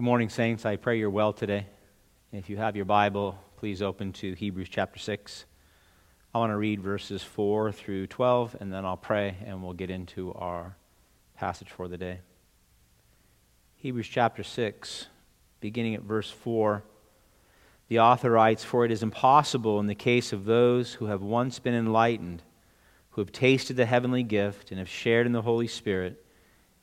Good morning, Saints. I pray you're well today. If you have your Bible, please open to Hebrews chapter 6. I want to read verses 4 through 12, and then I'll pray and we'll get into our passage for the day. Hebrews chapter 6, beginning at verse 4. The author writes For it is impossible in the case of those who have once been enlightened, who have tasted the heavenly gift, and have shared in the Holy Spirit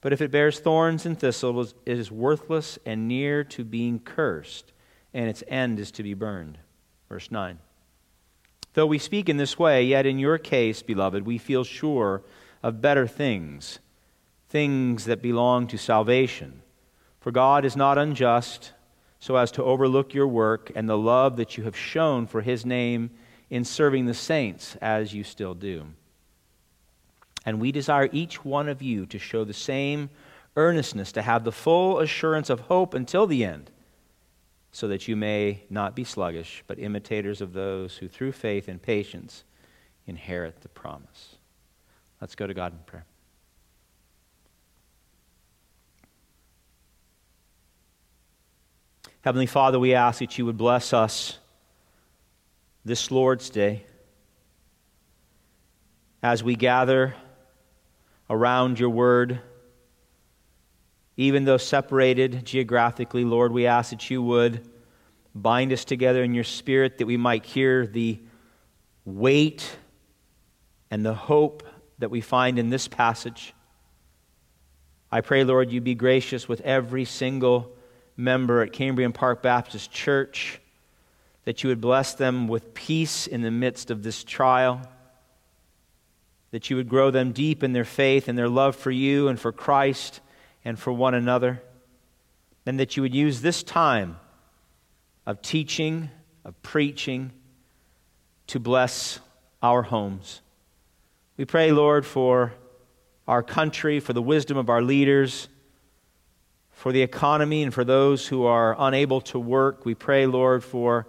But if it bears thorns and thistles, it is worthless and near to being cursed, and its end is to be burned. Verse 9. Though we speak in this way, yet in your case, beloved, we feel sure of better things, things that belong to salvation. For God is not unjust so as to overlook your work and the love that you have shown for his name in serving the saints, as you still do. And we desire each one of you to show the same earnestness, to have the full assurance of hope until the end, so that you may not be sluggish, but imitators of those who through faith and patience inherit the promise. Let's go to God in prayer. Heavenly Father, we ask that you would bless us this Lord's Day as we gather around your word. Even though separated geographically, Lord, we ask that you would bind us together in your spirit that we might hear the weight and the hope that we find in this passage. I pray, Lord, you be gracious with every single member at Cambrian Park Baptist Church, that you would bless them with peace in the midst of this trial that you would grow them deep in their faith and their love for you and for Christ and for one another. And that you would use this time of teaching, of preaching, to bless our homes. We pray, Lord, for our country, for the wisdom of our leaders, for the economy, and for those who are unable to work. We pray, Lord, for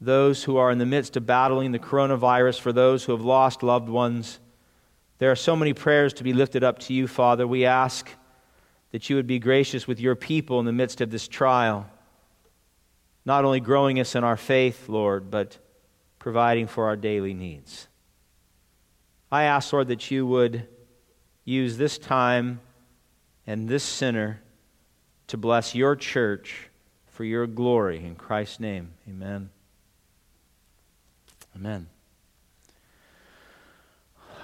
those who are in the midst of battling the coronavirus, for those who have lost loved ones. There are so many prayers to be lifted up to you, Father. We ask that you would be gracious with your people in the midst of this trial, not only growing us in our faith, Lord, but providing for our daily needs. I ask, Lord, that you would use this time and this sinner to bless your church for your glory. In Christ's name, amen. Amen.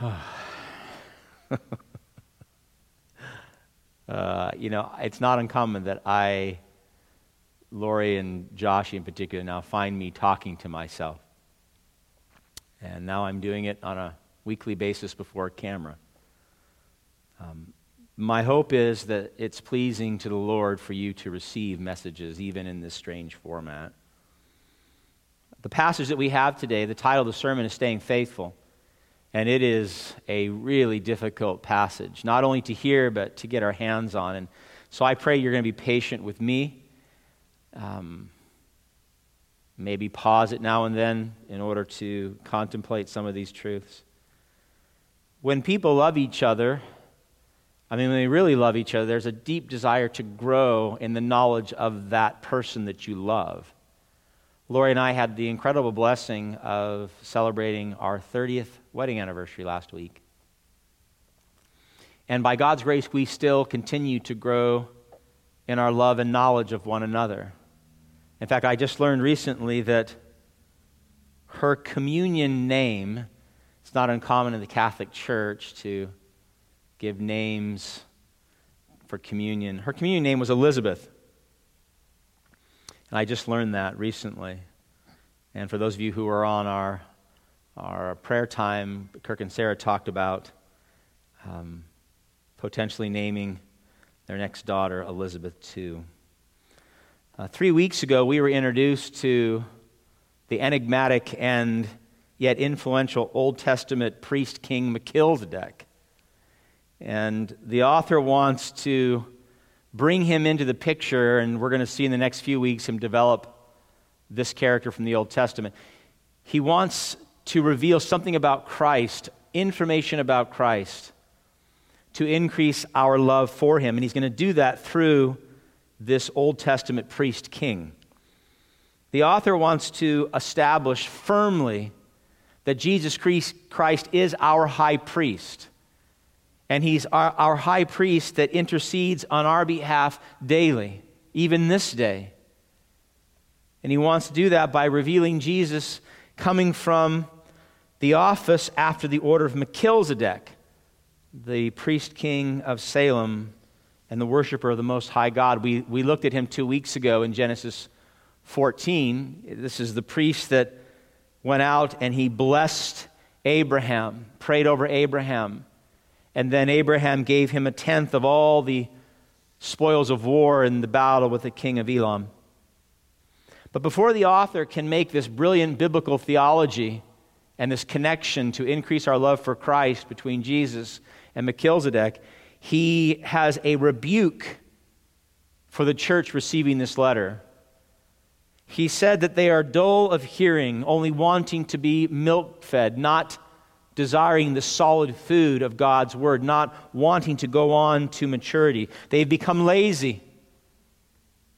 uh, you know, it's not uncommon that I, Lori and Josh in particular, now find me talking to myself. And now I'm doing it on a weekly basis before a camera. Um, my hope is that it's pleasing to the Lord for you to receive messages, even in this strange format. The passage that we have today, the title of the sermon is Staying Faithful. And it is a really difficult passage, not only to hear, but to get our hands on. And so I pray you're going to be patient with me. Um, maybe pause it now and then in order to contemplate some of these truths. When people love each other, I mean, when they really love each other, there's a deep desire to grow in the knowledge of that person that you love. Lori and I had the incredible blessing of celebrating our 30th wedding anniversary last week. And by God's grace, we still continue to grow in our love and knowledge of one another. In fact, I just learned recently that her communion name, it's not uncommon in the Catholic Church to give names for communion. Her communion name was Elizabeth. And I just learned that recently. And for those of you who are on our, our prayer time, Kirk and Sarah talked about um, potentially naming their next daughter, Elizabeth, too. Uh, three weeks ago, we were introduced to the enigmatic and yet influential Old Testament priest king Melchizedek. And the author wants to bring him into the picture, and we're going to see in the next few weeks him develop this character from the Old Testament. He wants to reveal something about Christ, information about Christ, to increase our love for him. And he's going to do that through this Old Testament priest king. The author wants to establish firmly that Jesus Christ is our high priest. And he's our, our, high priest that intercedes on our behalf daily, even this day. And he wants to do that by revealing Jesus coming from the office after the order of Melchizedek, the priest king of Salem and the worshiper of the Most High God. We, we looked at him two weeks ago in Genesis 14. This is the priest that went out and he blessed Abraham, prayed over Abraham. And then Abraham gave him a tenth of all the spoils of war in the battle with the king of Elam. But before the author can make this brilliant biblical theology and this connection to increase our love for Christ between Jesus and Melchizedek, he has a rebuke for the church receiving this letter. He said that they are dull of hearing, only wanting to be milk fed, not desiring the solid food of God's word, not wanting to go on to maturity. They've become lazy.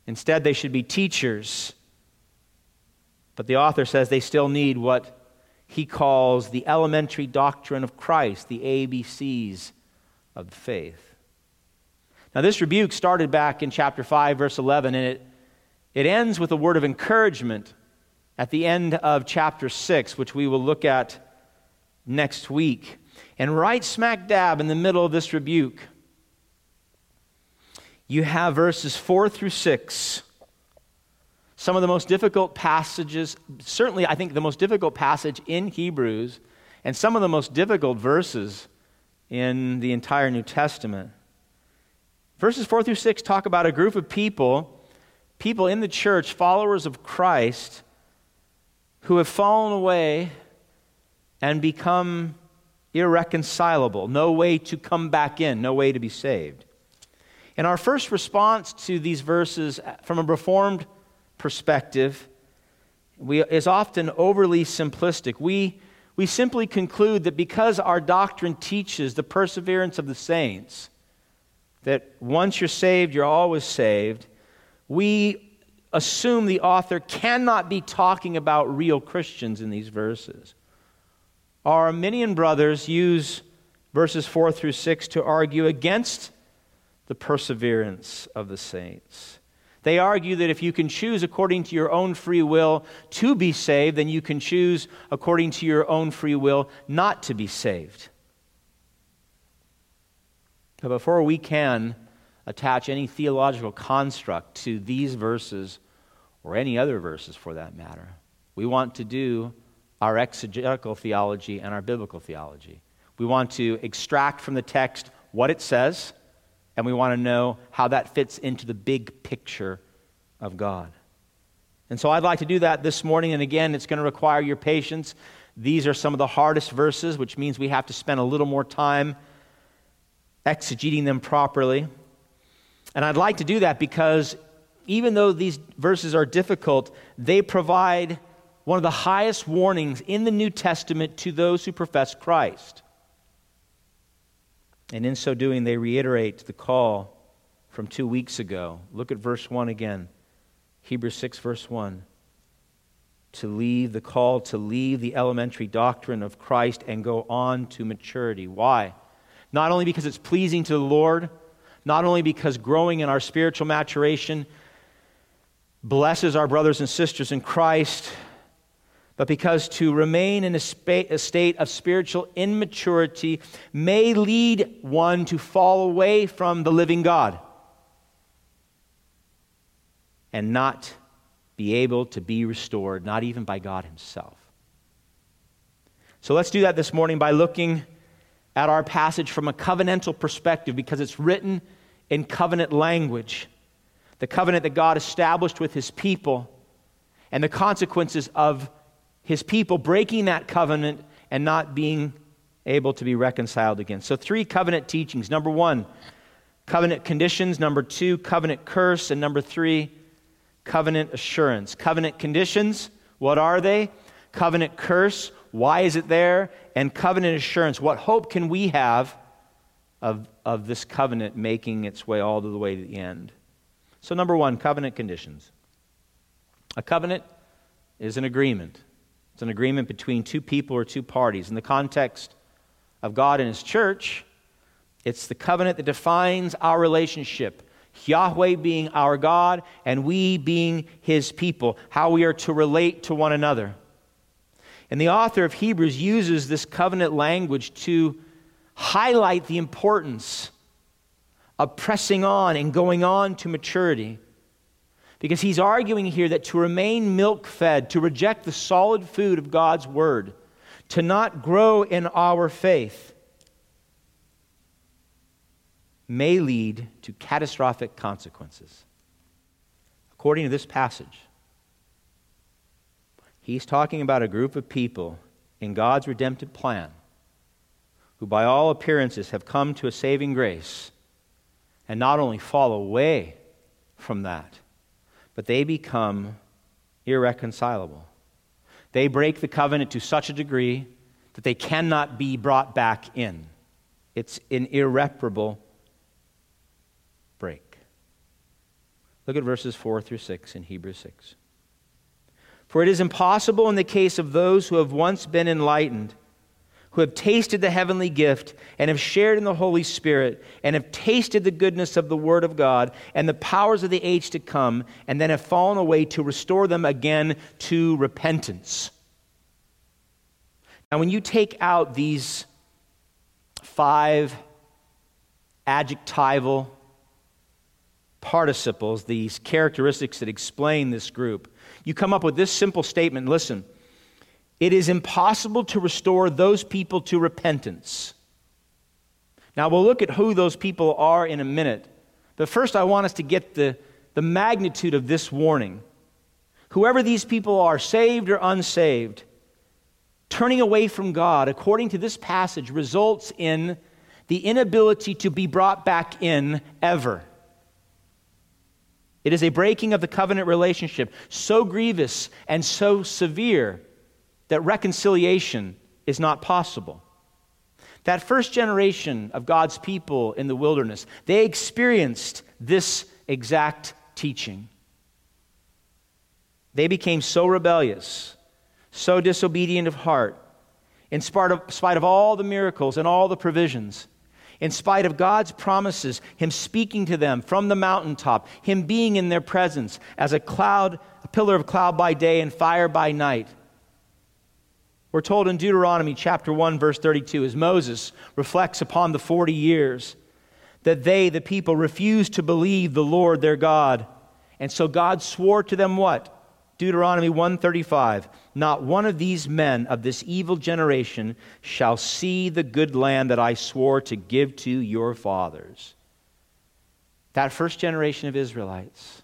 Instead, they should be teachers. But the author says they still need what he calls the elementary doctrine of Christ, the ABCs of the faith. Now, this rebuke started back in chapter 5, verse 11, and it it ends with a word of encouragement at the end of chapter 6, which we will look at next week. And right smack dab in the middle of this rebuke, you have verses 4 through 6. Some of the most difficult passages, certainly, I think the most difficult passage in Hebrews, and some of the most difficult verses in the entire New Testament. Verses 4 through 6 talk about a group of people people in the church, followers of Christ, who have fallen away and become irreconcilable, no way to come back in, no way to be saved. And our first response to these verses uh, from a reformed perspective we, is often overly simplistic. We, we simply conclude that because our doctrine teaches the perseverance of the saints, that once you're saved, you're always saved, we assume the author cannot be talking about real Christians in these verses. Our Arminian brothers use verses 4 through 6 to argue against the perseverance of the saints. They argue that if you can choose according to your own free will to be saved, then you can choose according to your own free will not to be saved. But before we can attach any theological construct to these verses or any other verses for that matter. We want to do our exegetical theology and our biblical theology. We want to extract from the text what it says, and we want to know how that fits into the big picture of God. And so I'd like to do that this morning, and again, it's going to require your patience. These are some of the hardest verses, which means we have to spend a little more time exegeting them properly. And I'd like to do that because even though these verses are difficult, they provide one of the highest warnings in the New Testament to those who profess Christ. And in so doing, they reiterate the call from two weeks ago. Look at verse 1 again. Hebrews 6, verse 1. To leave the call to leave the elementary doctrine of Christ and go on to maturity. Why? Not only because it's pleasing to the Lord not only because growing in our spiritual maturation blesses our brothers and sisters in Christ, but because to remain in a, spa- a, state of spiritual immaturity may lead one to fall away from the living God and not be able to be restored, not even by God Himself. So let's do that this morning by looking at our passage from a covenantal perspective because it's written in covenant language, the covenant that God established with his people, and the consequences of his people breaking that covenant and not being able to be reconciled again. So, three covenant teachings. Number one, covenant conditions. Number two, covenant curse. And number three, covenant assurance. Covenant conditions, what are they? Covenant curse, why is it there? And covenant assurance, what hope can we have of, of this covenant making its way all the way to the end? So, number one, covenant conditions. A covenant is an agreement. It's an agreement between two people or two parties. In the context of God and His church, it's the covenant that defines our relationship. Yahweh being our God and we being His people, how we are to relate to one another. And the author of Hebrews uses this covenant language to highlight the importance of pressing on and going on to maturity. Because he's arguing here that to remain milk fed, to reject the solid food of God's word, to not grow in our faith, may lead to catastrophic consequences. According to this passage, he's talking about a group of people in God's redemptive plan who, by all appearances, have come to a saving grace and not only fall away from that, but they become irreconcilable. They break the covenant to such a degree that they cannot be brought back in. It's an irreparable break. Look at verses 4 through 6 in Hebrews 6. For it is impossible in the case of those who have once been enlightened who have tasted the heavenly gift and have shared in the Holy Spirit and have tasted the goodness of the Word of God and the powers of the age to come, and then have fallen away to restore them again to repentance. Now, when you take out these five adjectival participles, these characteristics that explain this group, you come up with this simple statement listen. It is impossible to restore those people to repentance. Now, we'll look at who those people are in a minute. But first, I want us to get the, the magnitude of this warning. Whoever these people are, saved or unsaved, turning away from God, according to this passage, results in the inability to be brought back in ever. It is a breaking of the covenant relationship so grievous and so severe that reconciliation is not possible. That first generation of God's people in the wilderness, they experienced this exact teaching. They became so rebellious, so disobedient of heart, in spite of, spite of all the miracles and all the provisions, in spite of God's promises, Him speaking to them from the mountaintop, Him being in their presence as a cloud, a pillar of cloud by day and fire by night. We're told in Deuteronomy chapter 1 verse 32 as Moses reflects upon the 40 years that they the people refused to believe the Lord their God. And so God swore to them what? Deuteronomy 135 Not one of these men of this evil generation shall see the good land that I swore to give to your fathers. That first generation of Israelites,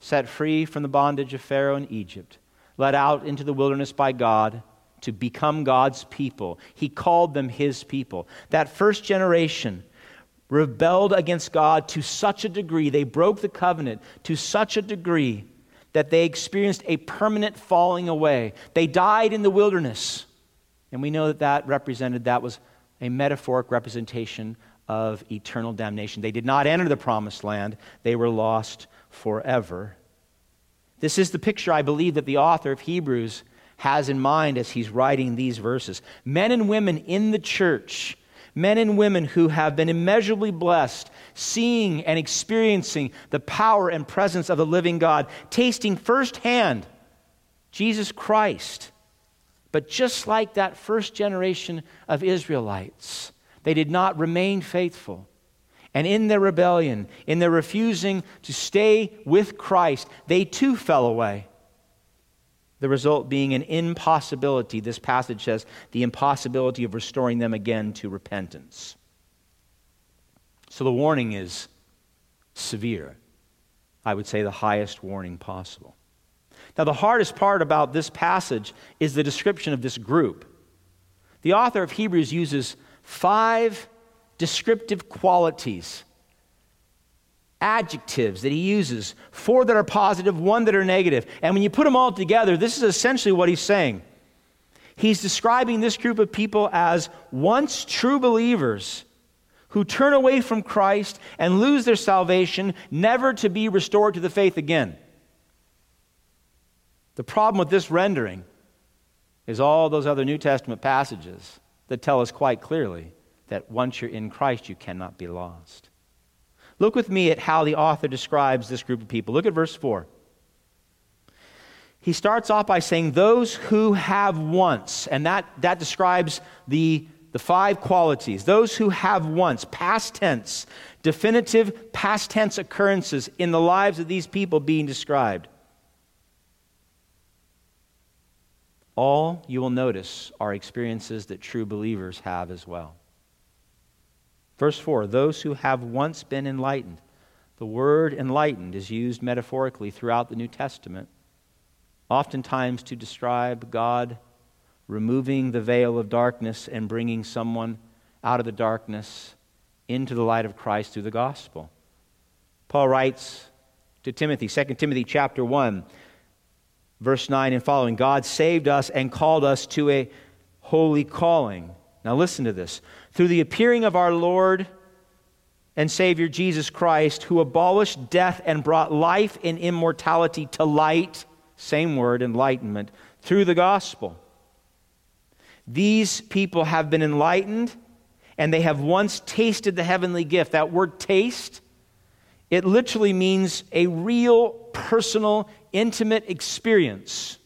set free from the bondage of Pharaoh in Egypt, led out into the wilderness by God to become God's people. He called them his people. That first generation rebelled against God to such a degree, they broke the covenant to such a degree that they experienced a permanent falling away. They died in the wilderness. And we know that that represented, that was a metaphoric representation of eternal damnation. They did not enter the promised land, they were lost forever. This is the picture, I believe, that the author of Hebrews has in mind as he's writing these verses. Men and women in the church, men and women who have been immeasurably blessed, seeing and experiencing the power and presence of the living God, tasting firsthand Jesus Christ. But just like that first generation of Israelites, they did not remain faithful. And in their rebellion, in their refusing to stay with Christ, they too fell away the result being an impossibility. This passage says the impossibility of restoring them again to repentance. So the warning is severe. I would say the highest warning possible. Now, the hardest part about this passage is the description of this group. The author of Hebrews uses five descriptive qualities, adjectives that he uses four that are positive, one that are negative. And when you put them all together, this is essentially what he's saying. He's describing this group of people as once true believers who turn away from Christ and lose their salvation, never to be restored to the faith again. The problem with this rendering is all those other New Testament passages that tell us quite clearly that once you're in Christ, you cannot be lost. Look with me at how the author describes this group of people. Look at verse 4. He starts off by saying, Those who have once, and that, that describes the, the five qualities. Those who have once, past tense, definitive past tense occurrences in the lives of these people being described. All you will notice are experiences that true believers have as well. Verse 4 Those who have once been enlightened. The word enlightened is used metaphorically throughout the New Testament, oftentimes to describe God removing the veil of darkness and bringing someone out of the darkness into the light of Christ through the gospel. Paul writes to Timothy, 2 Timothy chapter 1, verse 9 and following God saved us and called us to a holy calling. Now, listen to this. Through the appearing of our Lord and Savior Jesus Christ, who abolished death and brought life and immortality to light, same word, enlightenment, through the gospel. These people have been enlightened and they have once tasted the heavenly gift. That word taste, it literally means a real personal intimate experience.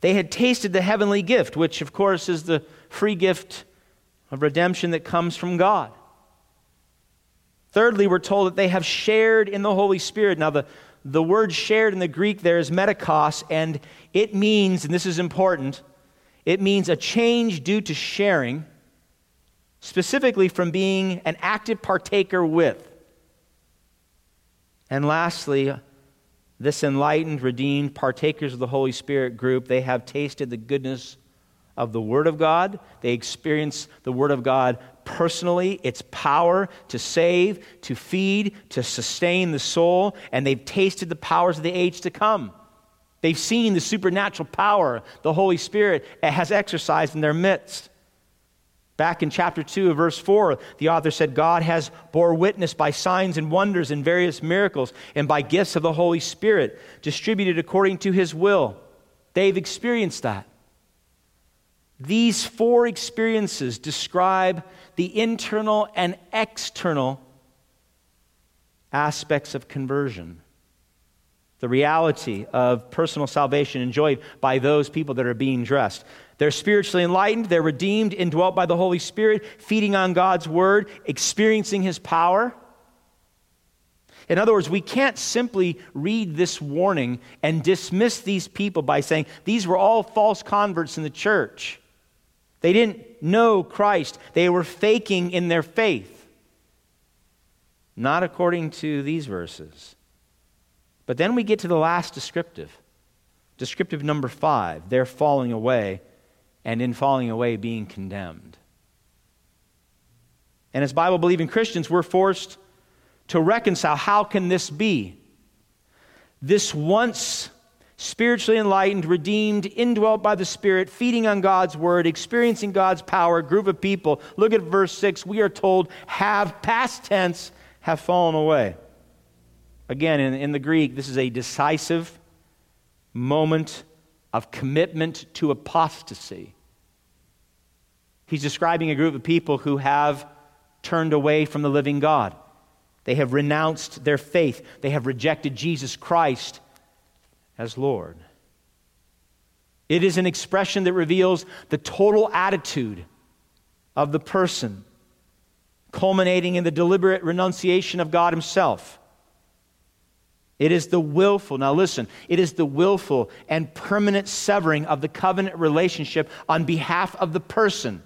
They had tasted the heavenly gift, which, of course, is the free gift of redemption that comes from God. Thirdly, we're told that they have shared in the Holy Spirit. Now, the, the word shared in the Greek there is metochos, and it means, and this is important, it means a change due to sharing, specifically from being an active partaker with. And lastly, this enlightened, redeemed, partakers of the Holy Spirit group, they have tasted the goodness of the Word of God. They experience the Word of God personally, its power to save, to feed, to sustain the soul, and they've tasted the powers of the age to come. They've seen the supernatural power the Holy Spirit has exercised in their midst. Back in chapter 2 verse 4, the author said, God has bore witness by signs and wonders and various miracles and by gifts of the Holy Spirit distributed according to his will. They've experienced that. These four experiences describe the internal and external aspects of conversion. The reality of personal salvation enjoyed by those people that are being dressed. They're spiritually enlightened, they're redeemed, indwelt by the Holy Spirit, feeding on God's word, experiencing his power. In other words, we can't simply read this warning and dismiss these people by saying these were all false converts in the church. They didn't know Christ, they were faking in their faith. Not according to these verses. But then we get to the last descriptive, descriptive number five. They're falling away and in falling away, being condemned. And as Bible believing Christians, we're forced to reconcile how can this be? This once spiritually enlightened, redeemed, indwelt by the Spirit, feeding on God's word, experiencing God's power, group of people. Look at verse 6. We are told, have, past tense, have fallen away. Again, in, in the Greek, this is a decisive moment of commitment to apostasy. He's describing a group of people who have turned away from the living God. They have renounced their faith, they have rejected Jesus Christ as Lord. It is an expression that reveals the total attitude of the person, culminating in the deliberate renunciation of God Himself. It is the willful, now listen, it is the willful and permanent severing of the covenant relationship on behalf of the person.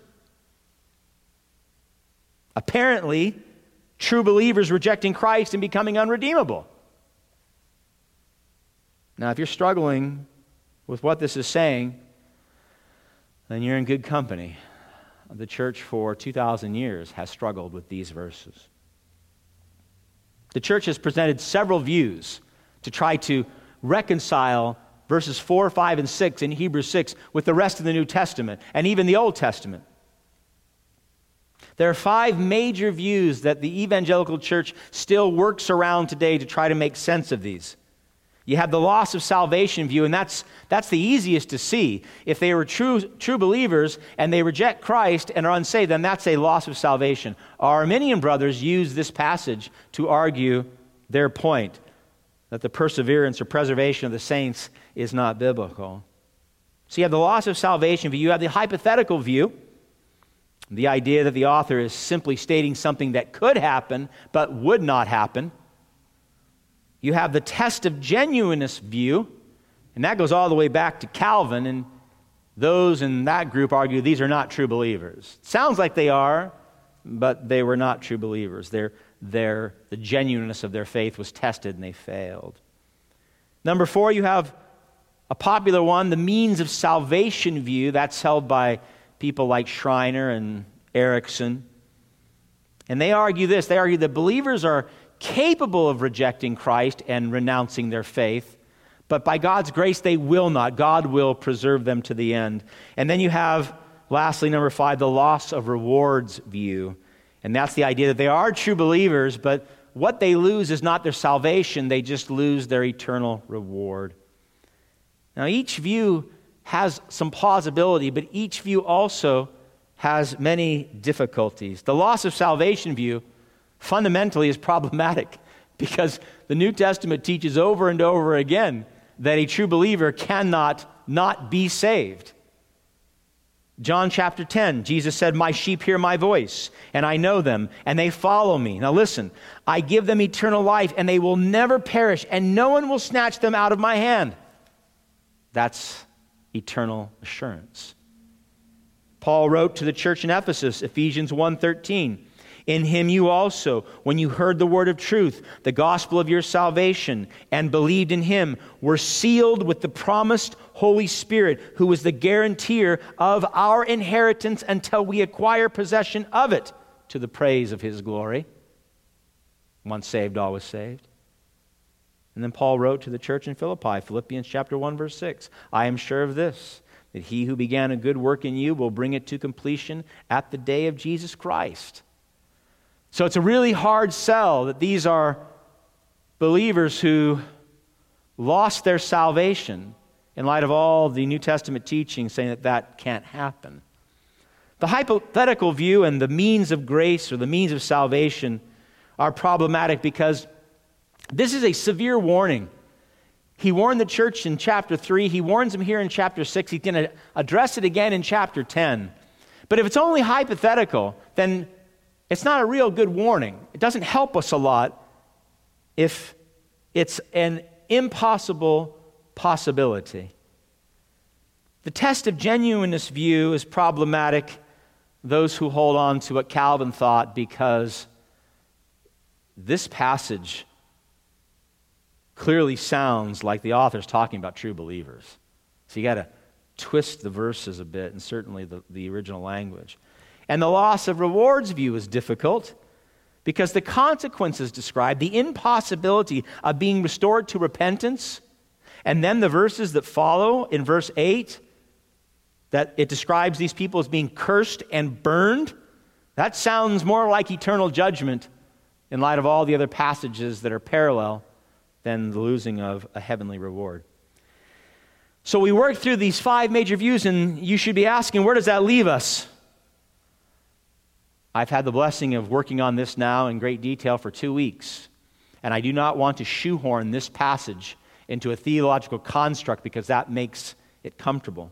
Apparently, true believers rejecting Christ and becoming unredeemable. Now, if you're struggling with what this is saying, then you're in good company. The church for 2,000 years has struggled with these verses. The church has presented several views to try to reconcile verses 4, 5, and 6 in Hebrews 6 with the rest of the New Testament and even the Old Testament. There are five major views that the evangelical church still works around today to try to make sense of these. You have the loss of salvation view, and that's, that's the easiest to see. If they were true, true believers and they reject Christ and are unsaved, then that's a loss of salvation. Our Arminian brothers use this passage to argue their point that the perseverance or preservation of the saints is not biblical. So you have the loss of salvation view, you have the hypothetical view, the idea that the author is simply stating something that could happen but would not happen. You have the test of genuineness view, and that goes all the way back to Calvin, and those in that group argue these are not true believers. sounds like they are, but they were not true believers. Their, their, the genuineness of their faith was tested and they failed. Number four, you have a popular one, the means of salvation view. That's held by people like Schreiner and Erickson. And they argue this they argue that believers are capable of rejecting Christ and renouncing their faith, but by God's grace, they will not. God will preserve them to the end. And then you have, lastly, number five, the loss of rewards view. And that's the idea that they are true believers, but what they lose is not their salvation, they just lose their eternal reward. Now, each view has some plausibility, but each view also has many difficulties. The loss of salvation view fundamentally is problematic because the New Testament teaches over and over again that a true believer cannot not be saved. John chapter 10, Jesus said, My sheep hear my voice, and I know them, and they follow me. Now listen, I give them eternal life, and they will never perish, and no one will snatch them out of my hand. That's eternal assurance. Paul wrote to the church in Ephesus, Ephesians 1:13, in him you also, when you heard the word of truth, the gospel of your salvation, and believed in him, were sealed with the promised Holy Spirit, who is the guarantor of our inheritance until we acquire possession of it to the praise of his glory. Once saved, always saved. And then Paul wrote to the church in Philippi, Philippians chapter 1 verse 6, I am sure of this, that he who began a good work in you will bring it to completion at the day of Jesus Christ. So it's a really hard sell that these are believers who lost their salvation in light of all the New Testament teaching saying that that can't happen. The hypothetical view and the means of grace or the means of salvation are problematic because this is a severe warning. He warned the church in chapter 3, he warns them here in chapter 6, he's going to address it again in chapter 10. But if it's only hypothetical, then it's not a real good warning. It doesn't help us a lot if it's an impossible possibility. The test of genuineness view is problematic, those who hold on to what Calvin thought, because this passage clearly sounds like the author's talking about true believers. So you got to twist the verses a bit, and certainly the, the original language. And the loss of rewards view is difficult because the consequences described, the impossibility of being restored to repentance, and then the verses that follow in verse 8, that it describes these people as being cursed and burned. That sounds more like eternal judgment in light of all the other passages that are parallel than the losing of a heavenly reward. So we worked through these five major views, and you should be asking, where does that leave us? I've had the blessing of working on this now in great detail for two weeks, and I do not want to shoehorn this passage into a theological construct because that makes it comfortable.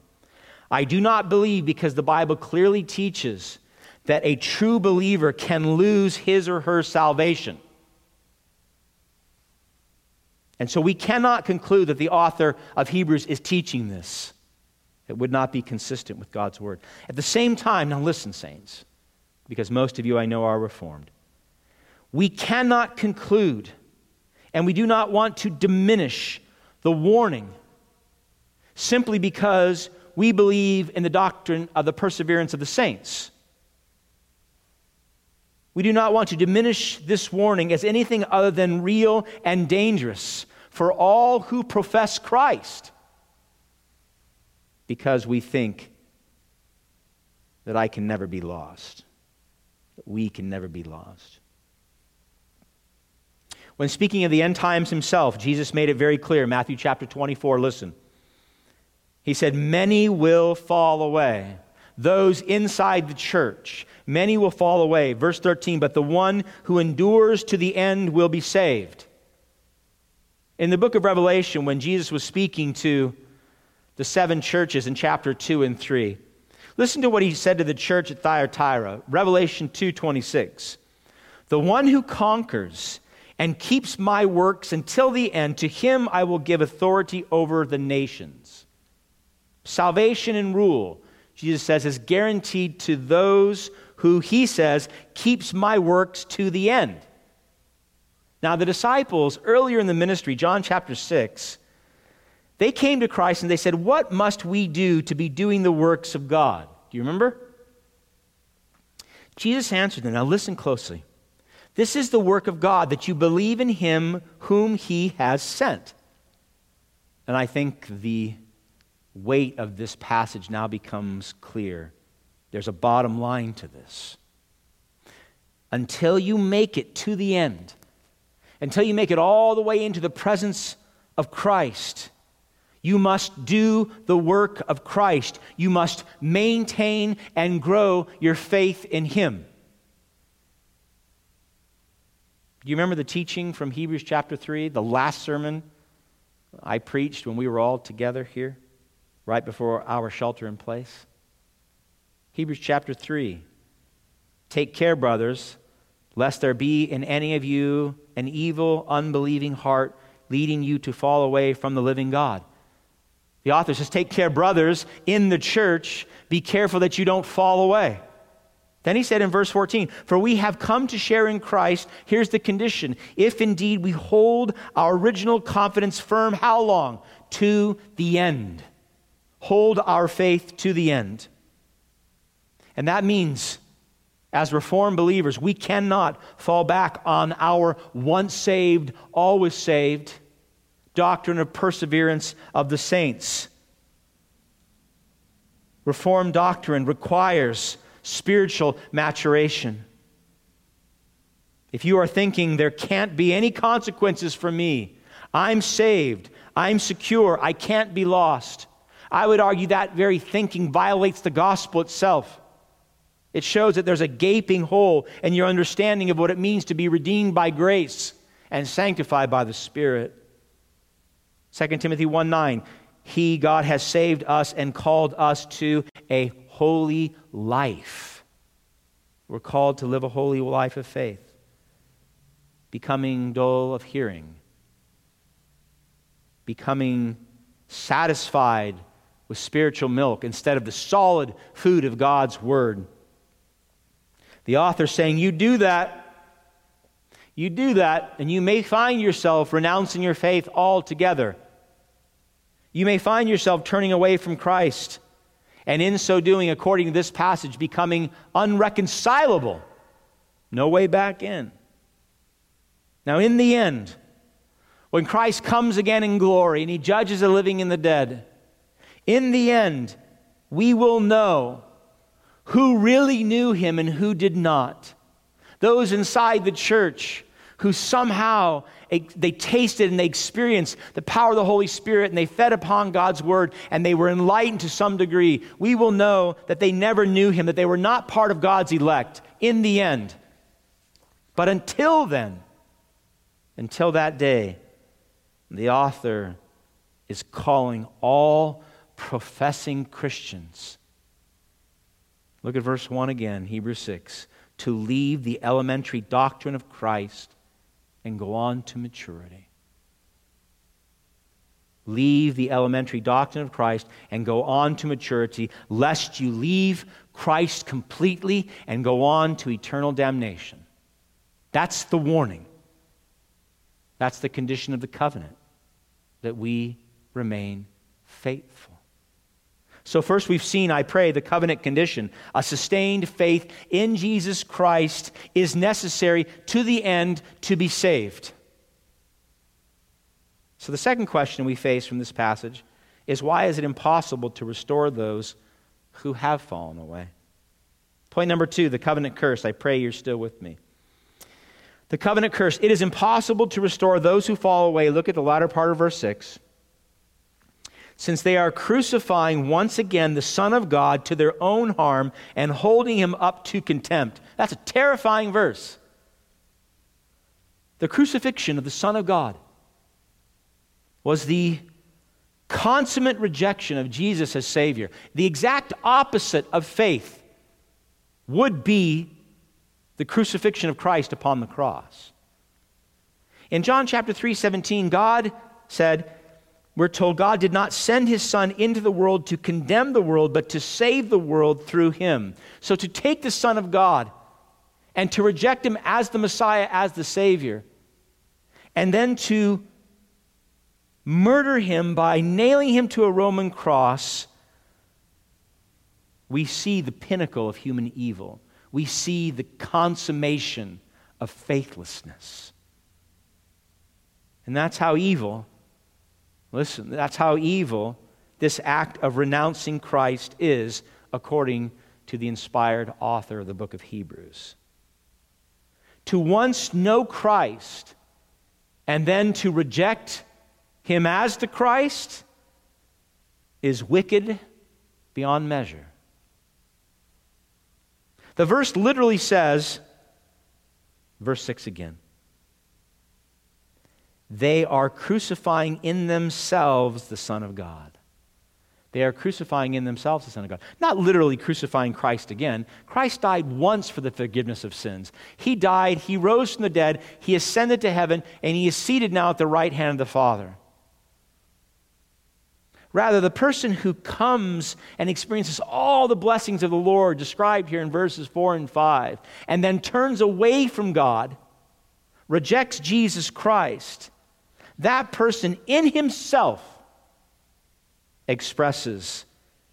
I do not believe because the Bible clearly teaches that a true believer can lose his or her salvation. And so we cannot conclude that the author of Hebrews is teaching this. It would not be consistent with God's word. At the same time, now listen, saints because most of you I know are reformed. we cannot conclude and we do not want to diminish the warning simply because we believe in the doctrine of the perseverance of the saints. We do not want to diminish this warning as anything other than real and dangerous for all who profess Christ because we think that I can never be lost, we can never be lost. When speaking of the end times himself, Jesus made it very clear. Matthew chapter 24, listen. He said, Many will fall away. Those inside the church, many will fall away. Verse 13, but the one who endures to the end will be saved. In the book of Revelation, when Jesus was speaking to the seven churches in chapter 2 and 3, listen to what he said to the church at Thyatira, Revelation 2:26. The one who conquers and keeps my works until the end, to him I will give authority over the nations. Salvation and rule, Jesus says, is guaranteed to those who, he says, keeps my works to the end. Now, the disciples, earlier in the ministry, John chapter 6, they came to Christ and they said, What must we do to be doing the works of God? Do you remember? Jesus answered them. Now, listen closely. This is the work of God, that you believe in him whom he has sent. And I think the weight of this passage now becomes clear. There's a bottom line to this. Until you make it to the end, until you make it all the way into the presence of Christ, you must do the work of Christ. You must maintain and grow your faith in Him. Do you remember the teaching from Hebrews chapter 3, the last sermon I preached when we were all together here, right before our shelter in place? Hebrews chapter 3. Take care, brothers, lest there be in any of you an evil, unbelieving heart leading you to fall away from the living God. The author says, Take care, brothers, in the church. Be careful that you don't fall away. Then he said in verse 14, For we have come to share in Christ. Here's the condition. If indeed we hold our original confidence firm, how long? To the end. Hold our faith to the end. And that means, as Reformed believers, we cannot fall back on our once saved, always saved doctrine of perseverance of the saints. Reformed doctrine requires spiritual maturation. If you are thinking there can't be any consequences for me, I'm saved, I'm secure, I can't be lost, I would argue that very thinking violates the gospel itself. It shows that there's a gaping hole in your understanding of what it means to be redeemed by grace and sanctified by the Spirit. 2 Timothy 1 9, He, God, has saved us and called us to a holy life. We're called to live a holy life of faith, becoming dull of hearing, becoming satisfied with spiritual milk instead of the solid food of God's word. The author saying, You do that. You do that, and you may find yourself renouncing your faith altogether. You may find yourself turning away from Christ and in so doing, according to this passage, becoming unreconcilable. No way back in. Now, in the end, when Christ comes again in glory and he judges the living and the dead, in the end, we will know who really knew him and who did not. Those inside the church who somehow they tasted and they experienced the power of the Holy Spirit and they fed upon God's word and they were enlightened to some degree, we will know that they never knew him, that they were not part of God's elect in the end. But until then, until that day, the author is calling all professing Christians. Look at verse 1 again, Hebrews 6. To leave the elementary doctrine of Christ and go on to maturity. Leave the elementary doctrine of Christ and go on to maturity, lest you leave Christ completely and go on to eternal damnation. That's the warning. That's the condition of the covenant, that we remain faithful. So, first, we've seen, I pray, the covenant condition. A sustained faith in Jesus Christ is necessary to the end to be saved. So, the second question we face from this passage is why is it impossible to restore those who have fallen away? Point number two the covenant curse. I pray you're still with me. The covenant curse. It is impossible to restore those who fall away. Look at the latter part of verse 6 since they are crucifying once again the Son of God to their own harm and holding him up to contempt. That's a terrifying verse. The crucifixion of the Son of God was the consummate rejection of Jesus as Savior. The exact opposite of faith would be the crucifixion of Christ upon the cross. In John chapter 3 17, God said, we're told God did not send his son into the world to condemn the world, but to save the world through him. So to take the Son of God and to reject him as the Messiah, as the Savior, and then to murder him by nailing him to a Roman cross, we see the pinnacle of human evil. We see the consummation of faithlessness. And that's how evil Listen, that's how evil this act of renouncing Christ is, according to the inspired author of the book of Hebrews. To once know Christ and then to reject him as the Christ is wicked beyond measure. The verse literally says, verse 6 again, they are crucifying in themselves the Son of God. They are crucifying in themselves the Son of God. Not literally crucifying Christ again. Christ died once for the forgiveness of sins. He died, He rose from the dead, He ascended to heaven, and He is seated now at the right hand of the Father. Rather, the person who comes and experiences all the blessings of the Lord described here in verses 4 and 5, and then turns away from God, rejects Jesus Christ, that person in himself expresses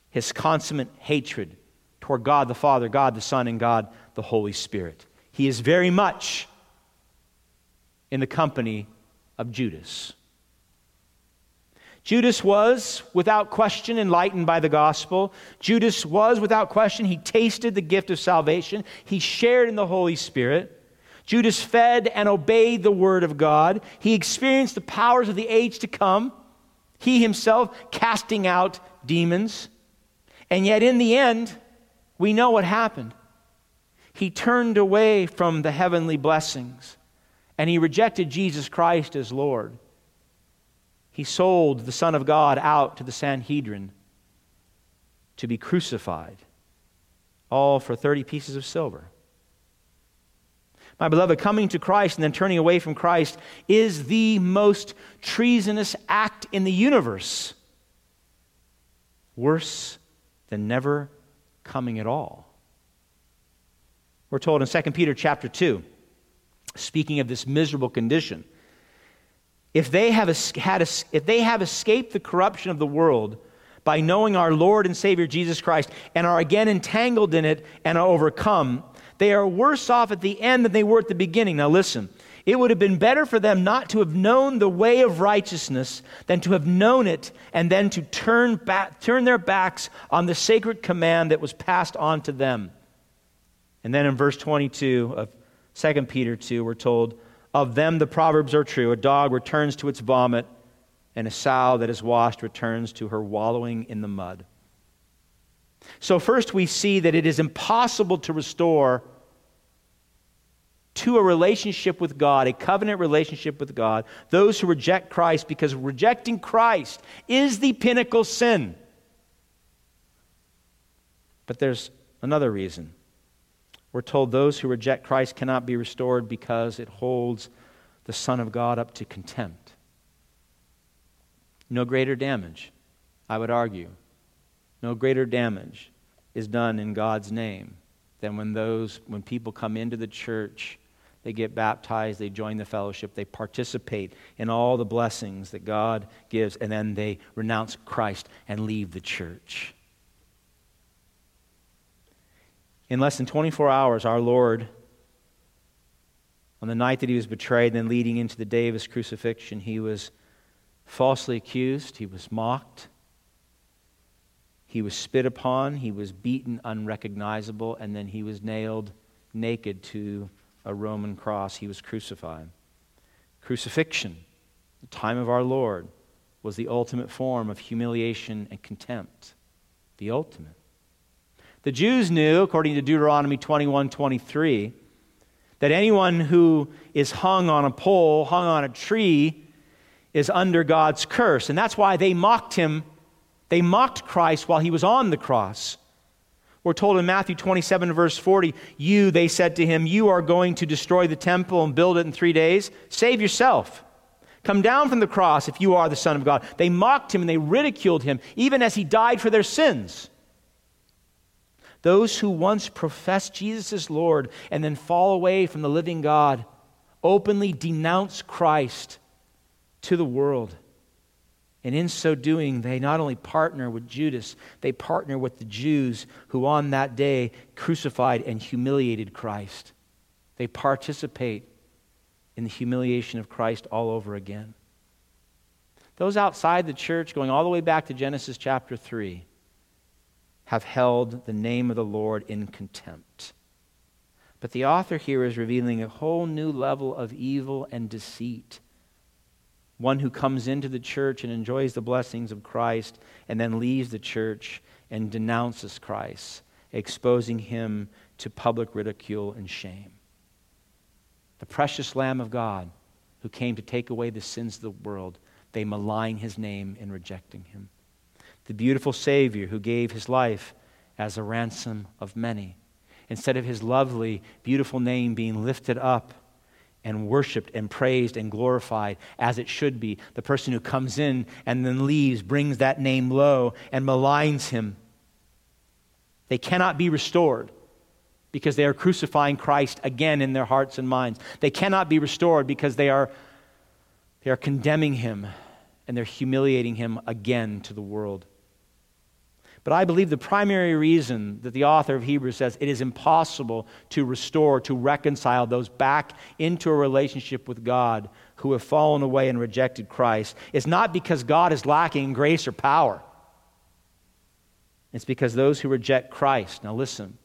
his consummate hatred toward God the Father, God the Son, and God the Holy Spirit. He is very much in the company of Judas. Judas was, without question, enlightened by the gospel. Judas was, without question, he tasted the gift of salvation. He shared in the Holy Spirit. Judas fed and obeyed the word of God. He experienced the powers of the age to come, he himself casting out demons. And yet, in the end, we know what happened. He turned away from the heavenly blessings and he rejected Jesus Christ as Lord. He sold the Son of God out to the Sanhedrin to be crucified, all for 30 pieces of silver. My beloved, coming to Christ and then turning away from Christ is the most treasonous act in the universe. Worse than never coming at all. We're told in 2 Peter chapter 2, speaking of this miserable condition, if they have, had, if they have escaped the corruption of the world by knowing our Lord and Savior Jesus Christ and are again entangled in it and are overcome, they are worse off at the end than they were at the beginning. Now, listen. It would have been better for them not to have known the way of righteousness than to have known it and then to turn, back, turn their backs on the sacred command that was passed on to them. And then in verse 22 of 2 Peter 2, we're told, Of them the proverbs are true. A dog returns to its vomit, and a sow that is washed returns to her wallowing in the mud. So, first, we see that it is impossible to restore to a relationship with God, a covenant relationship with God, those who reject Christ, because rejecting Christ is the pinnacle sin. But there's another reason. We're told those who reject Christ cannot be restored because it holds the Son of God up to contempt. No greater damage, I would argue, no greater damage is done in God's name than when those when people come into the church They get baptized, they join the fellowship, they participate in all the blessings that God gives, and then they renounce Christ and leave the church. In less than 24 hours, our Lord, on the night that he was betrayed, then leading into the day of his crucifixion, he was falsely accused, he was mocked, he was spit upon, he was beaten unrecognizable, and then he was nailed naked to a Roman cross. He was crucified. Crucifixion, the time of our Lord, was the ultimate form of humiliation and contempt. The ultimate. The Jews knew, according to Deuteronomy 21 23, that anyone who is hung on a pole, hung on a tree, is under God's curse. And that's why they mocked him. They mocked Christ while he was on the cross. We're told in Matthew 27, verse 40, You, they said to him, you are going to destroy the temple and build it in three days. Save yourself. Come down from the cross if you are the Son of God. They mocked him and they ridiculed him, even as he died for their sins. Those who once profess Jesus as Lord and then fall away from the living God openly denounce Christ to the world. And in so doing, they not only partner with Judas, they partner with the Jews who on that day crucified and humiliated Christ. They participate in the humiliation of Christ all over again. Those outside the church, going all the way back to Genesis chapter 3, have held the name of the Lord in contempt. But the author here is revealing a whole new level of evil and deceit one who comes into the church and enjoys the blessings of Christ and then leaves the church and denounces Christ, exposing him to public ridicule and shame. The precious Lamb of God who came to take away the sins of the world, they malign his name in rejecting him. The beautiful Savior who gave his life as a ransom of many. Instead of his lovely, beautiful name being lifted up and worshiped and praised and glorified as it should be. The person who comes in and then leaves brings that name low and maligns him. They cannot be restored because they are crucifying Christ again in their hearts and minds. They cannot be restored because they are, they are condemning him and they're humiliating him again to the world. But I believe the primary reason that the author of Hebrews says it is impossible to restore, to reconcile those back into a relationship with God who have fallen away and rejected Christ is not because God is lacking in grace or power. It's because those who reject Christ, now listen,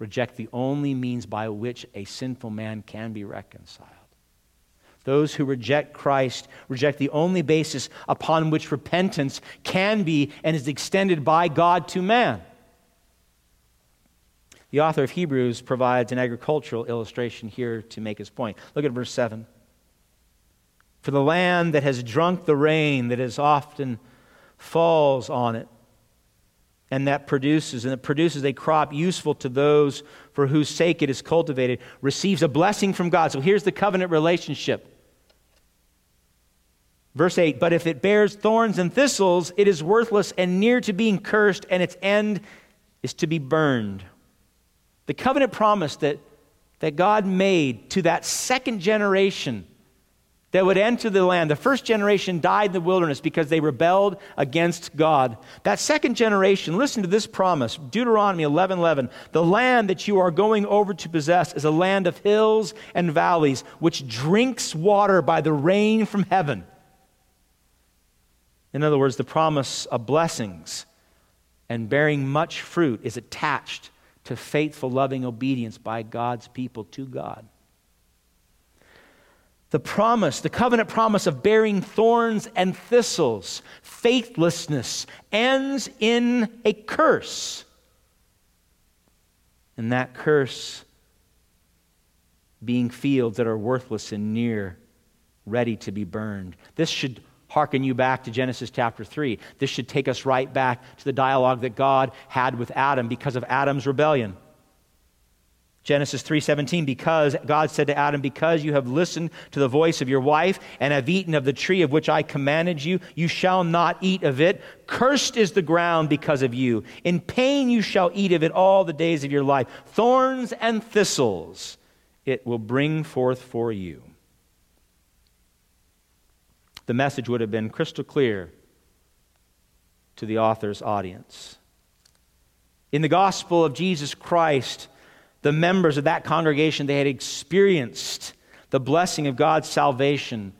reject the only means by which a sinful man can be reconciled. Those who reject Christ reject the only basis upon which repentance can be and is extended by God to man. The author of Hebrews provides an agricultural illustration here to make his point. Look at verse 7. For the land that has drunk the rain that as often falls on it, and that produces, and it produces a crop useful to those for whose sake it is cultivated, receives a blessing from God. So here's the covenant relationship. Verse 8, but if it bears thorns and thistles, it is worthless and near to being cursed, and its end is to be burned. The covenant promise that, that God made to that second generation that would enter the land. The first generation died in the wilderness because they rebelled against God. That second generation, listen to this promise Deuteronomy 11 11. The land that you are going over to possess is a land of hills and valleys, which drinks water by the rain from heaven. In other words, the promise of blessings and bearing much fruit is attached to faithful, loving obedience by God's people to God. The promise, the covenant promise of bearing thorns and thistles, faithlessness, ends in a curse. And that curse being fields that are worthless and near, ready to be burned. This should hearken you back to Genesis chapter 3. This should take us right back to the dialogue that God had with Adam because of Adam's rebellion. Genesis 3:17 because God said to Adam because you have listened to the voice of your wife and have eaten of the tree of which I commanded you you shall not eat of it cursed is the ground because of you in pain you shall eat of it all the days of your life thorns and thistles it will bring forth for you. The message would have been crystal clear to the author's audience. In the gospel of Jesus Christ, the members of that congregation they had experienced the blessing of God's salvation.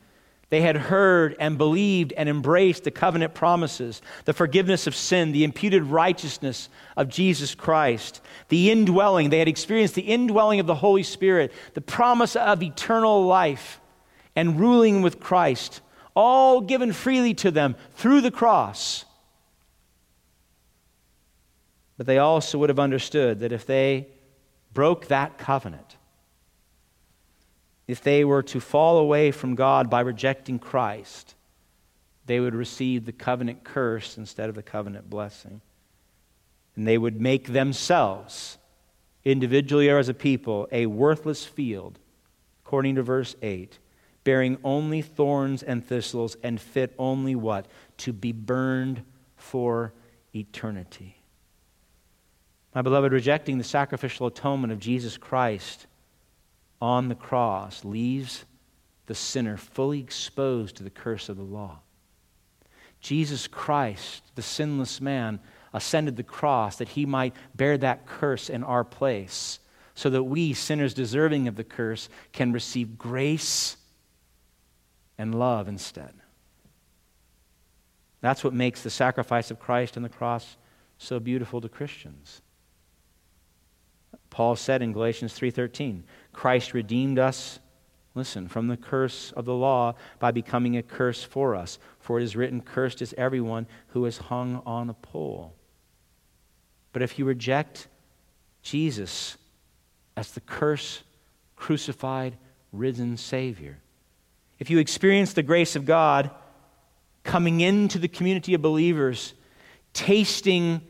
They had heard and believed and embraced the covenant promises, the forgiveness of sin, the imputed righteousness of Jesus Christ, the indwelling. They had experienced the indwelling of the Holy Spirit, the promise of eternal life, and ruling with Christ, all given freely to them through the cross. But they also would have understood that if they broke that covenant, if they were to fall away from God by rejecting Christ, they would receive the covenant curse instead of the covenant blessing. And they would make themselves, individually or as a people, a worthless field, according to verse 8, bearing only thorns and thistles and fit only what? To be burned for eternity. My beloved, rejecting the sacrificial atonement of Jesus Christ on the cross leaves the sinner fully exposed to the curse of the law. Jesus Christ, the sinless man, ascended the cross that he might bear that curse in our place, so that we, sinners deserving of the curse, can receive grace and love instead. That's what makes the sacrifice of Christ and the cross so beautiful to Christians. Paul said in Galatians 3:13, Christ redeemed us, listen, from the curse of the law by becoming a curse for us. For it is written, Cursed is everyone who is hung on a pole. But if you reject Jesus as the curse crucified, risen Savior, if you experience the grace of God coming into the community of believers, tasting,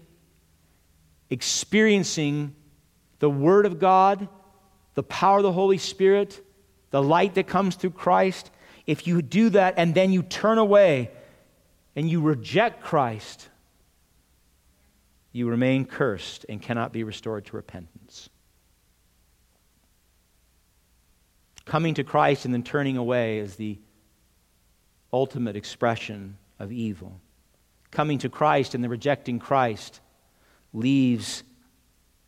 experiencing the Word of God the power of the Holy Spirit, the light that comes through Christ, if you do that and then you turn away and you reject Christ, you remain cursed and cannot be restored to repentance. Coming to Christ and then turning away is the ultimate expression of evil. Coming to Christ and then rejecting Christ leaves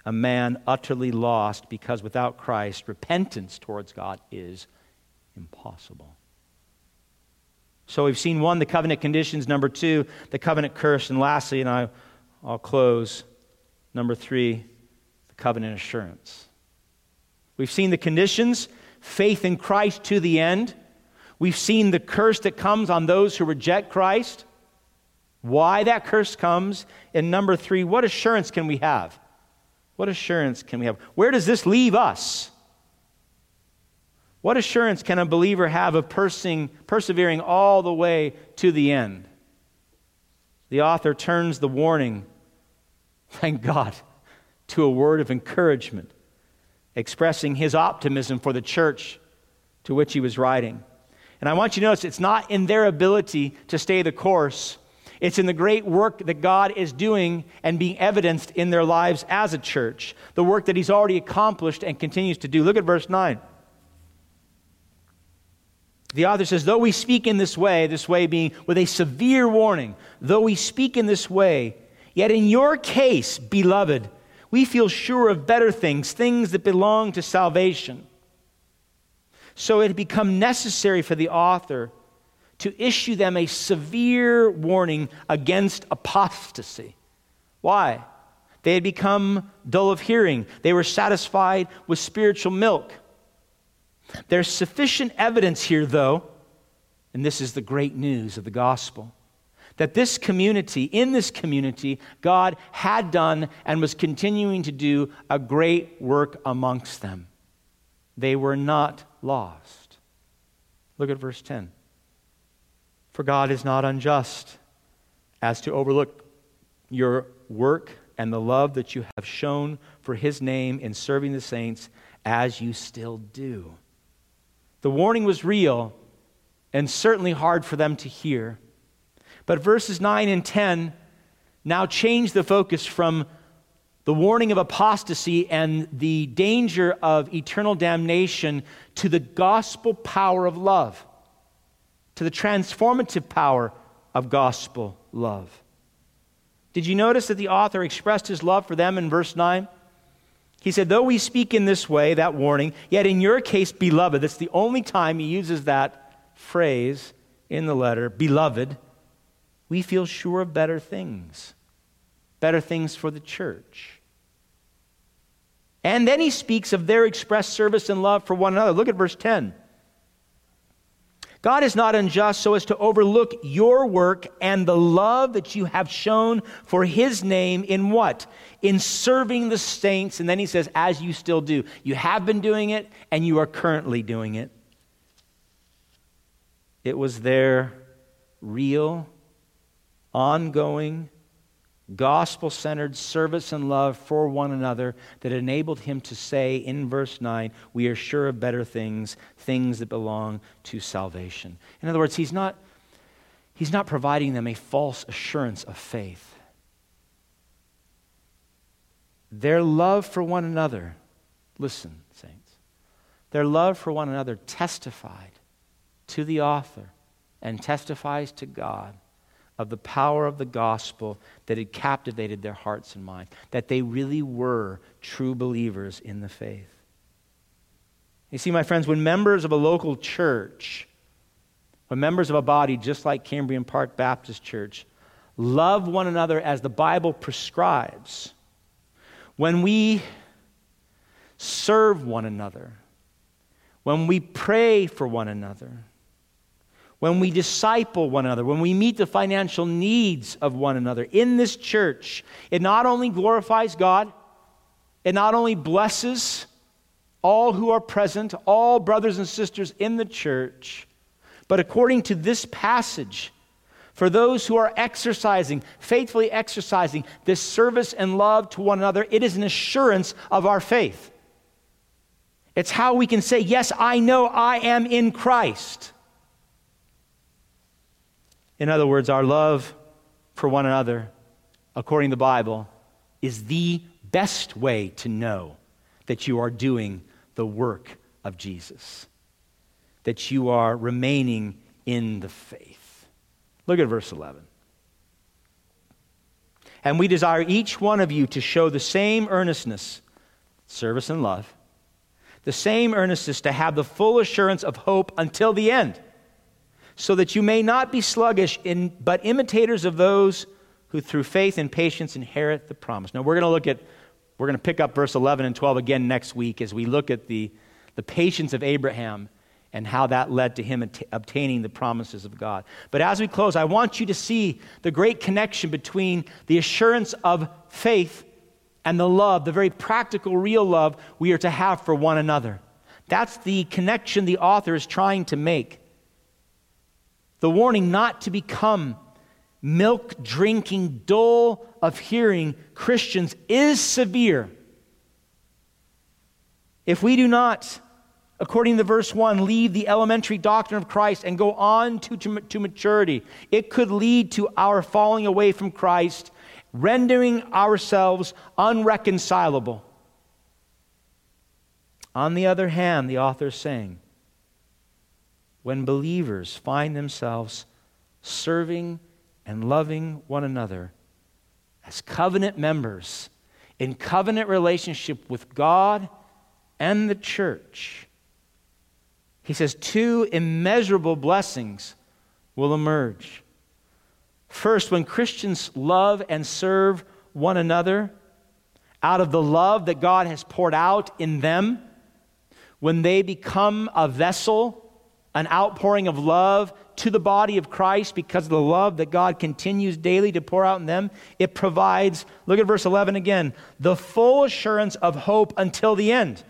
a man utterly lost because without Christ, repentance towards God is impossible. So we've seen one, the covenant conditions. Number two, the covenant curse. And lastly, and I, I'll close, number three, the covenant assurance. We've seen the conditions, faith in Christ to the end. We've seen the curse that comes on those who reject Christ, why that curse comes. And number three, what assurance can we have? What assurance can we have? Where does this leave us? What assurance can a believer have of persevering all the way to the end? The author turns the warning, thank God, to a word of encouragement, expressing his optimism for the church to which he was writing. And I want you to notice it's not in their ability to stay the course it's in the great work that God is doing and being evidenced in their lives as a church, the work that He's already accomplished and continues to do. Look at verse 9. The author says, Though we speak in this way, this way being with a severe warning, though we speak in this way, yet in your case, beloved, we feel sure of better things, things that belong to salvation. So it had become necessary for the author to issue them a severe warning against apostasy. Why? They had become dull of hearing, they were satisfied with spiritual milk. There's sufficient evidence here, though, and this is the great news of the gospel, that this community, in this community, God had done and was continuing to do a great work amongst them. They were not lost. Look at verse 10. For God is not unjust as to overlook your work and the love that you have shown for his name in serving the saints as you still do. The warning was real and certainly hard for them to hear. But verses 9 and 10 now change the focus from the warning of apostasy and the danger of eternal damnation to the gospel power of love, to the transformative power of gospel love. Did you notice that the author expressed his love for them in verse 9? He said, Though we speak in this way, that warning, yet in your case, beloved, that's the only time he uses that phrase in the letter, beloved, we feel sure of better things, better things for the church. And then he speaks of their expressed service and love for one another. Look at verse 10. God is not unjust so as to overlook your work and the love that you have shown for his name in what? In serving the saints. And then he says, as you still do. You have been doing it and you are currently doing it. It was their real, ongoing, gospel centered service and love for one another that enabled him to say in verse 9, We are sure of better things, things that belong to salvation. In other words, he's not, he's not providing them a false assurance of faith. Their love for one another, listen, saints, their love for one another testified to the author and testifies to God of the power of the gospel that had captivated their hearts and minds, that they really were true believers in the faith. You see, my friends, when members of a local church, when members of a body just like Cambrian Park Baptist Church, love one another as the Bible prescribes, when we serve one another, when we pray for one another, when we disciple one another, when we meet the financial needs of one another in this church, it not only glorifies God, it not only blesses all who are present, all brothers and sisters in the church, but according to this passage, for those who are exercising, faithfully exercising this service and love to one another, it is an assurance of our faith. It's how we can say, Yes, I know I am in Christ. In other words, our love for one another, according to the Bible, is the best way to know that you are doing the work of Jesus, that you are remaining in the faith. Look at verse 11. And we desire each one of you to show the same earnestness, service, and love, the same earnestness to have the full assurance of hope until the end so that you may not be sluggish, in, but imitators of those who through faith and patience inherit the promise. Now, we're going to look at, we're going to pick up verse 11 and 12 again next week as we look at the, the patience of Abraham and how that led to him obtaining the promises of God. But as we close, I want you to see the great connection between the assurance of faith and the love, the very practical, real love we are to have for one another. That's the connection the author is trying to make. The warning not to become milk drinking, dull of hearing Christians is severe. If we do not, according to verse 1, leave the elementary doctrine of Christ and go on to, to, to maturity, it could lead to our falling away from Christ, rendering ourselves unreconcilable. On the other hand, the author is saying, when believers find themselves serving and loving one another as covenant members in covenant relationship with God and the church. He says two immeasurable blessings will emerge. First, when Christians love and serve one another out of the love that God has poured out in them, when they become a vessel an outpouring of love to the body of Christ because of the love that God continues daily to pour out in them. It provides, look at verse 11 again, the full assurance of hope until the end.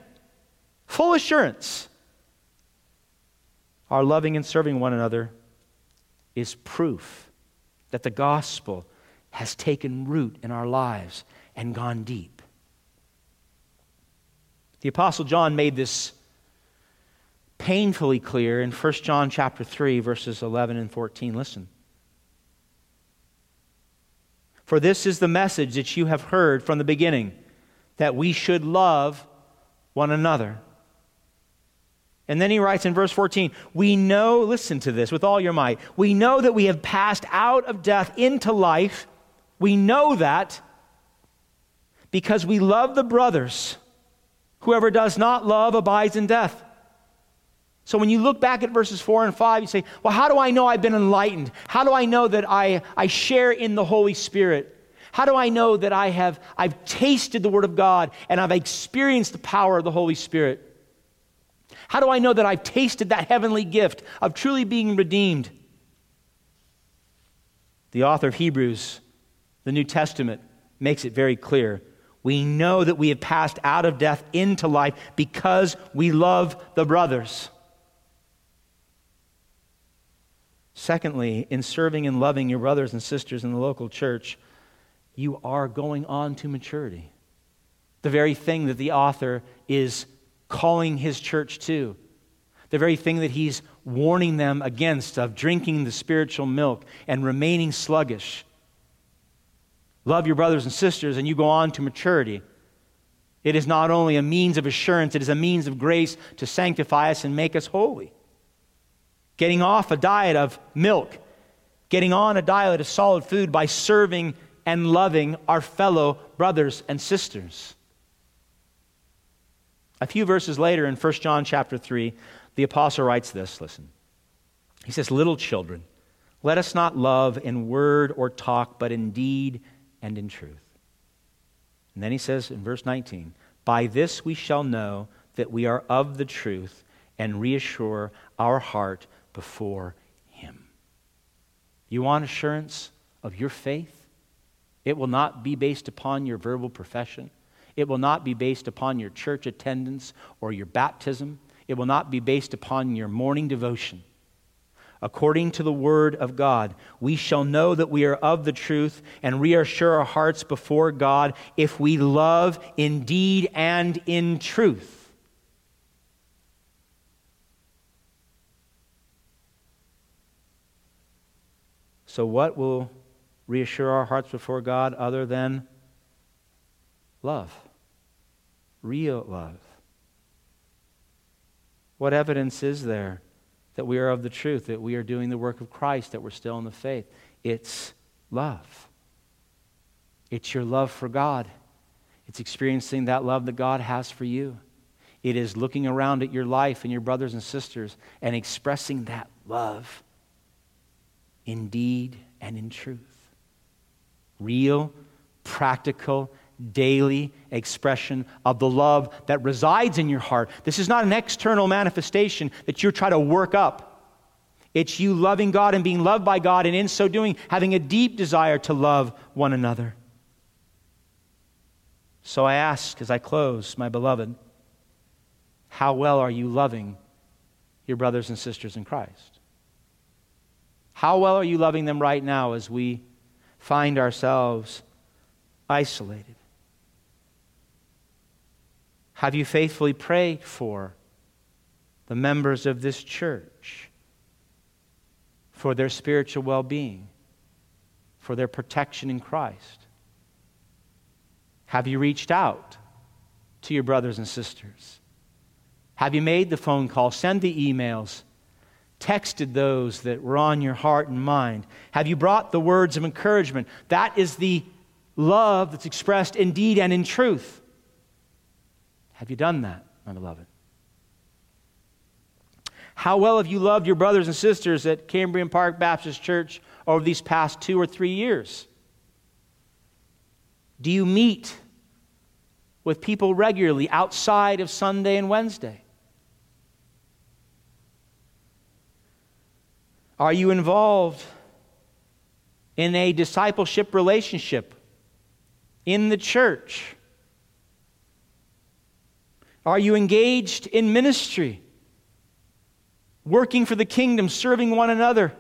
Full assurance. Our loving and serving one another is proof that the gospel has taken root in our lives and gone deep. The apostle John made this painfully clear in 1 John chapter 3 verses 11 and 14. Listen. For this is the message that you have heard from the beginning that we should love one another. And then he writes in verse 14, We know, listen to this with all your might, we know that we have passed out of death into life. We know that because we love the brothers. Whoever does not love abides in death. So when you look back at verses 4 and 5, you say, Well, how do I know I've been enlightened? How do I know that I, I share in the Holy Spirit? How do I know that I have I've tasted the Word of God and I've experienced the power of the Holy Spirit? How do I know that I've tasted that heavenly gift of truly being redeemed? The author of Hebrews, the New Testament, makes it very clear. We know that we have passed out of death into life because we love the brothers. Secondly, in serving and loving your brothers and sisters in the local church, you are going on to maturity. The very thing that the author is calling his church to, the very thing that he's warning them against of drinking the spiritual milk and remaining sluggish. Love your brothers and sisters, and you go on to maturity. It is not only a means of assurance, it is a means of grace to sanctify us and make us holy getting off a diet of milk, getting on a diet of solid food by serving and loving our fellow brothers and sisters. A few verses later in 1 John chapter 3, the apostle writes this listen. He says, Little children, let us not love in word or talk, but in deed and in truth. And then he says in verse 19, By this we shall know that we are of the truth and reassure our heart before Him. You want assurance of your faith? It will not be based upon your verbal profession. It will not be based upon your church attendance or your baptism. It will not be based upon your morning devotion. According to the word of God, we shall know that we are of the truth and reassure our hearts before God if we love in deed and in truth. So, what will reassure our hearts before God other than love? Real love. What evidence is there that we are of the truth, that we are doing the work of Christ, that we're still in the faith? It's love. It's your love for God. It's experiencing that love that God has for you. It is looking around at your life and your brothers and sisters and expressing that love in deed and in truth. Real, practical, daily expression of the love that resides in your heart. This is not an external manifestation that you're trying to work up. It's you loving God and being loved by God, and in so doing, having a deep desire to love one another. So I ask as I close, my beloved, how well are you loving your brothers and sisters in Christ? How well are you loving them right now as we find ourselves isolated? Have you faithfully prayed for the members of this church, for their spiritual well being, for their protection in Christ? Have you reached out to your brothers and sisters? Have you made the phone call, send the emails? Texted those that were on your heart and mind? Have you brought the words of encouragement? That is the love that's expressed in deed and in truth. Have you done that, my beloved? How well have you loved your brothers and sisters at Cambrian Park Baptist Church over these past two or three years? Do you meet with people regularly outside of Sunday and Wednesday? Are you involved in a discipleship relationship in the church? Are you engaged in ministry, working for the kingdom, serving one another?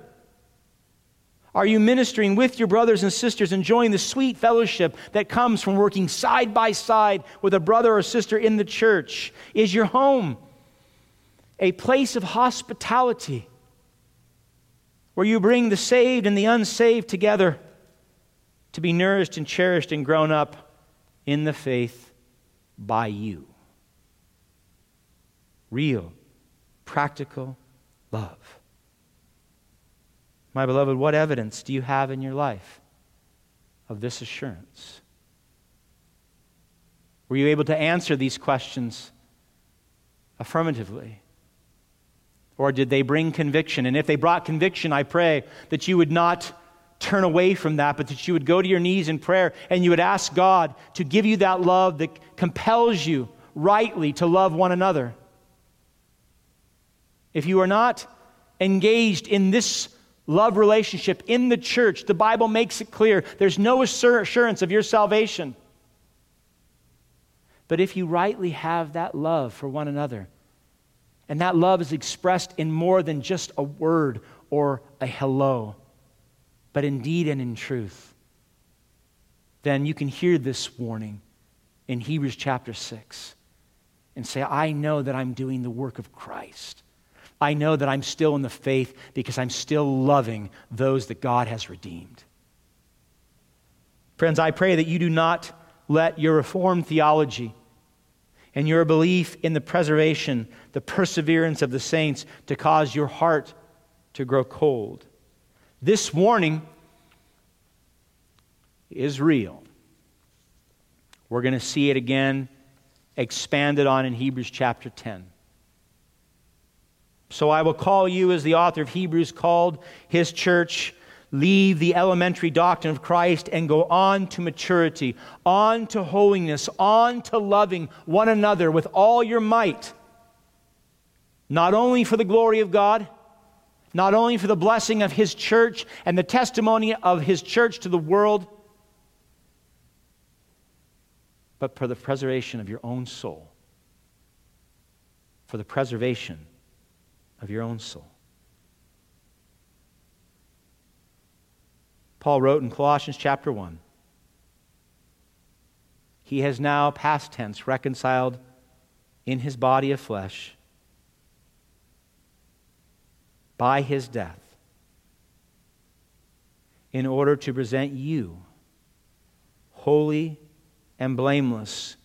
Are you ministering with your brothers and sisters, enjoying the sweet fellowship that comes from working side by side with a brother or sister in the church? Is your home a place of hospitality? Where you bring the saved and the unsaved together to be nourished and cherished and grown up in the faith by you. Real, practical love. My beloved, what evidence do you have in your life of this assurance? Were you able to answer these questions affirmatively? Or did they bring conviction? And if they brought conviction, I pray that you would not turn away from that, but that you would go to your knees in prayer and you would ask God to give you that love that compels you rightly to love one another. If you are not engaged in this love relationship in the church, the Bible makes it clear there's no assurance of your salvation. But if you rightly have that love for one another, and that love is expressed in more than just a word or a hello, but in deed and in truth, then you can hear this warning in Hebrews chapter 6 and say, I know that I'm doing the work of Christ. I know that I'm still in the faith because I'm still loving those that God has redeemed. Friends, I pray that you do not let your Reformed theology and your belief in the preservation, the perseverance of the saints to cause your heart to grow cold. This warning is real. We're going to see it again expanded on in Hebrews chapter 10. So I will call you, as the author of Hebrews called his church, leave the elementary doctrine of Christ and go on to maturity, on to holiness, on to loving one another with all your might, not only for the glory of God, not only for the blessing of his church and the testimony of his church to the world, but for the preservation of your own soul. For the preservation of your own soul. Paul wrote in Colossians chapter 1 He has now, past tense, reconciled in his body of flesh by his death in order to present you holy and blameless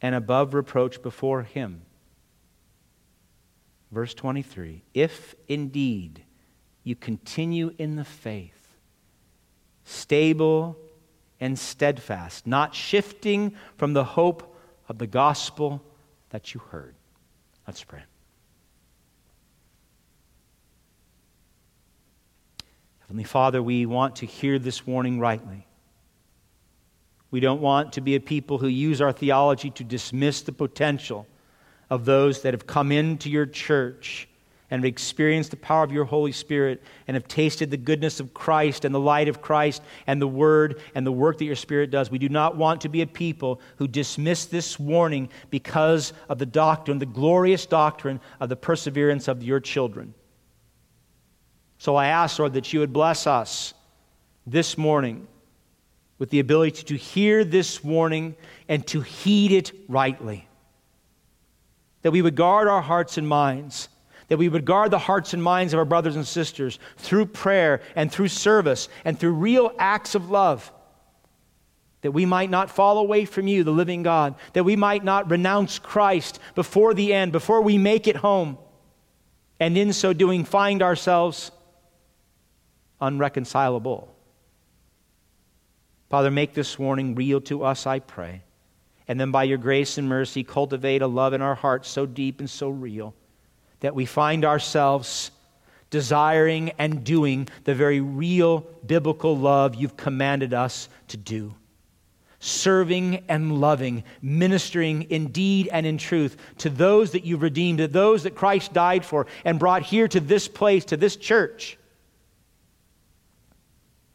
and above reproach before him. Verse 23 If indeed you continue in the faith, stable and steadfast, not shifting from the hope of the gospel that you heard. Let's pray. Heavenly Father, we want to hear this warning rightly. We don't want to be a people who use our theology to dismiss the potential of those that have come into your church and have experienced the power of your Holy Spirit and have tasted the goodness of Christ and the light of Christ and the Word and the work that your Spirit does. We do not want to be a people who dismiss this warning because of the doctrine, the glorious doctrine of the perseverance of your children. So I ask, Lord, that you would bless us this morning with the ability to hear this warning and to heed it rightly. That we would guard our hearts and minds that we would guard the hearts and minds of our brothers and sisters through prayer and through service and through real acts of love. That we might not fall away from you, the living God. That we might not renounce Christ before the end, before we make it home. And in so doing, find ourselves unreconcilable. Father, make this warning real to us, I pray. And then by your grace and mercy, cultivate a love in our hearts so deep and so real that we find ourselves desiring and doing the very real biblical love you've commanded us to do. Serving and loving, ministering in deed and in truth to those that you've redeemed, to those that Christ died for and brought here to this place, to this church.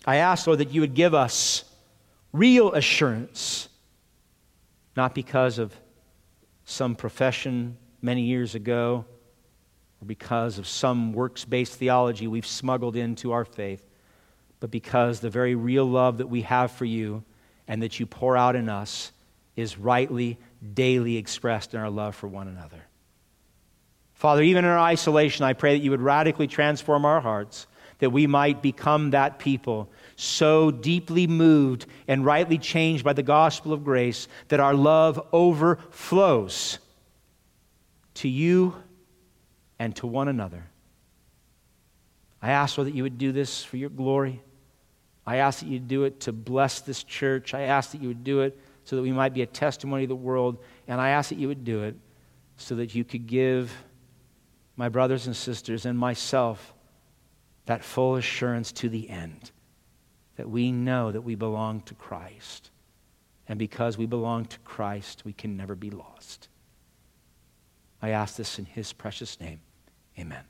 I ask, Lord, that you would give us real assurance, not because of some profession many years ago or because of some works based theology we've smuggled into our faith, but because the very real love that we have for you and that you pour out in us is rightly, daily expressed in our love for one another. Father, even in our isolation, I pray that you would radically transform our hearts, that we might become that people so deeply moved and rightly changed by the gospel of grace that our love overflows to you and to one another. I ask, that you would do this for your glory. I ask that you do it to bless this church. I ask that you would do it so that we might be a testimony to the world. And I ask that you would do it so that you could give my brothers and sisters and myself that full assurance to the end that we know that we belong to Christ. And because we belong to Christ, we can never be lost. I ask this in his precious name. Amen.